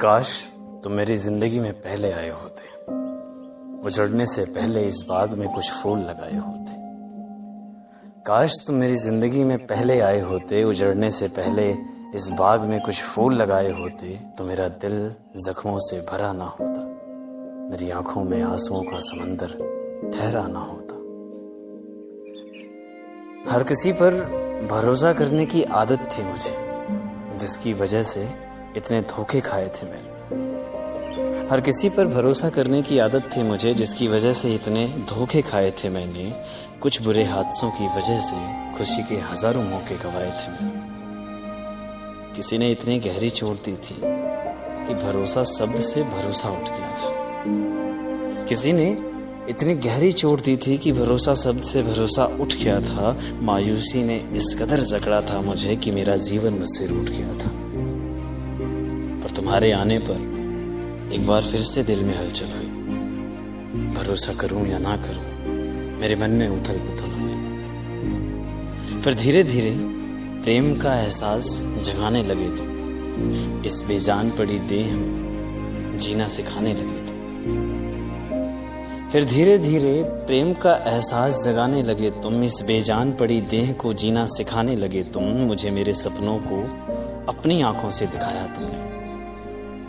काश तुम मेरी ज़िंदगी में पहले आए होते। उजड़ने से पहले इस बाग में कुछ फूल लगाए होते। काश तुम मेरी ज़िंदगी में पहले आए होते, उजड़ने से पहले इस बाग में कुछ फूल लगाए होते तो मेरा दिल जख्मों से भरा ना होता। मेरी आँखों में आंसुओं का समंदर ठहरा ना होता। हर किसी पर भरोसा करने की आदत थी मुझे, जिसकी वजह से इतने धोखे खाए थे मैंने। हर किसी पर भरोसा करने की आदत थी मुझे, जिसकी वजह से इतने धोखे खाए थे मैंने। कुछ बुरे हादसों की वजह से खुशी के हज़ारों मौके गवाए थे मैंने। किसी ने इतनी गहरी चोट दी थी कि भरोसा शब्द से भरोसा उठ गया था। किसी ने इतनी गहरी चोट दी थी कि भरोसा शब्द से भरोसा उठ गया था। मायूसी ने इस कदर जकड़ा था मुझे कि मेरा जीवन मुझसे रूठ गया था। तुम्हारे आने पर एक बार फिर से दिल में हलचल हुई भरोसा करूँ या ना करूँ, मेरे मन में उथल पुथल हुई फिर धीरे धीरे प्रेम का एहसास जगाने लगे तुम इस बेजान पड़ी देह में जीना सिखाने लगे तुम फिर धीरे धीरे प्रेम का एहसास जगाने लगे, तुम इस बेजान पड़ी देह को जीना सिखाने लगे, तुम मुझे मेरे सपनों को अपनी आँखों से दिखाया तुमने।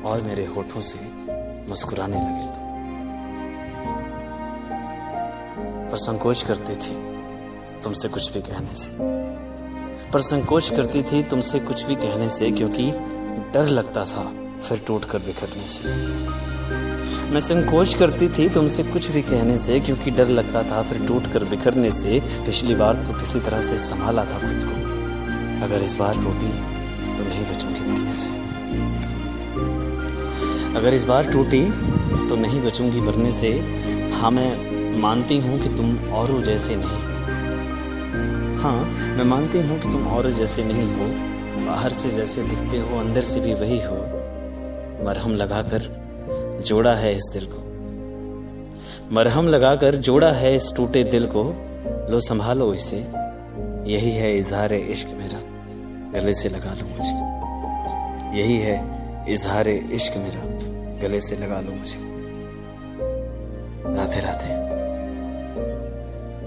और मेरे होठों से मुस्कुराने लगे तुम। पर संकोच करती थी तुमसे कुछ भी कहने से। पर संकोच करती थी तुमसे कुछ भी कहने से, क्योंकि डर लगता था फिर टूट कर बिखरने से। मैं संकोच करती थी तुमसे कुछ भी कहने से, क्योंकि डर लगता था फिर टूट कर बिखरने से। पिछली बार तो किसी तरह से संभाला था खुद को। अगर इस बार टूटी तो नहीं बचूँगी मरने से। अगर इस बार टूटी तो नहीं बचूँगी मरने से। हाँ मैं मानती हूँ कि तुम और जैसे नहीं। हाँ मैं मानती हूँ कि तुम और जैसे नहीं हो, बाहर से जैसे दिखते हो, अंदर से भी वही हो। मरहम लगाकर जोड़ा है इस दिल को। मरहम लगाकर जोड़ा है इस टूटे दिल को। लो, संभालो इसे। यही है इजहार इश्क मेरा। गले से लगा लो मुझे। यही है इजहार इश्क मेरा गले से लगा लो मुझे। राधे राधे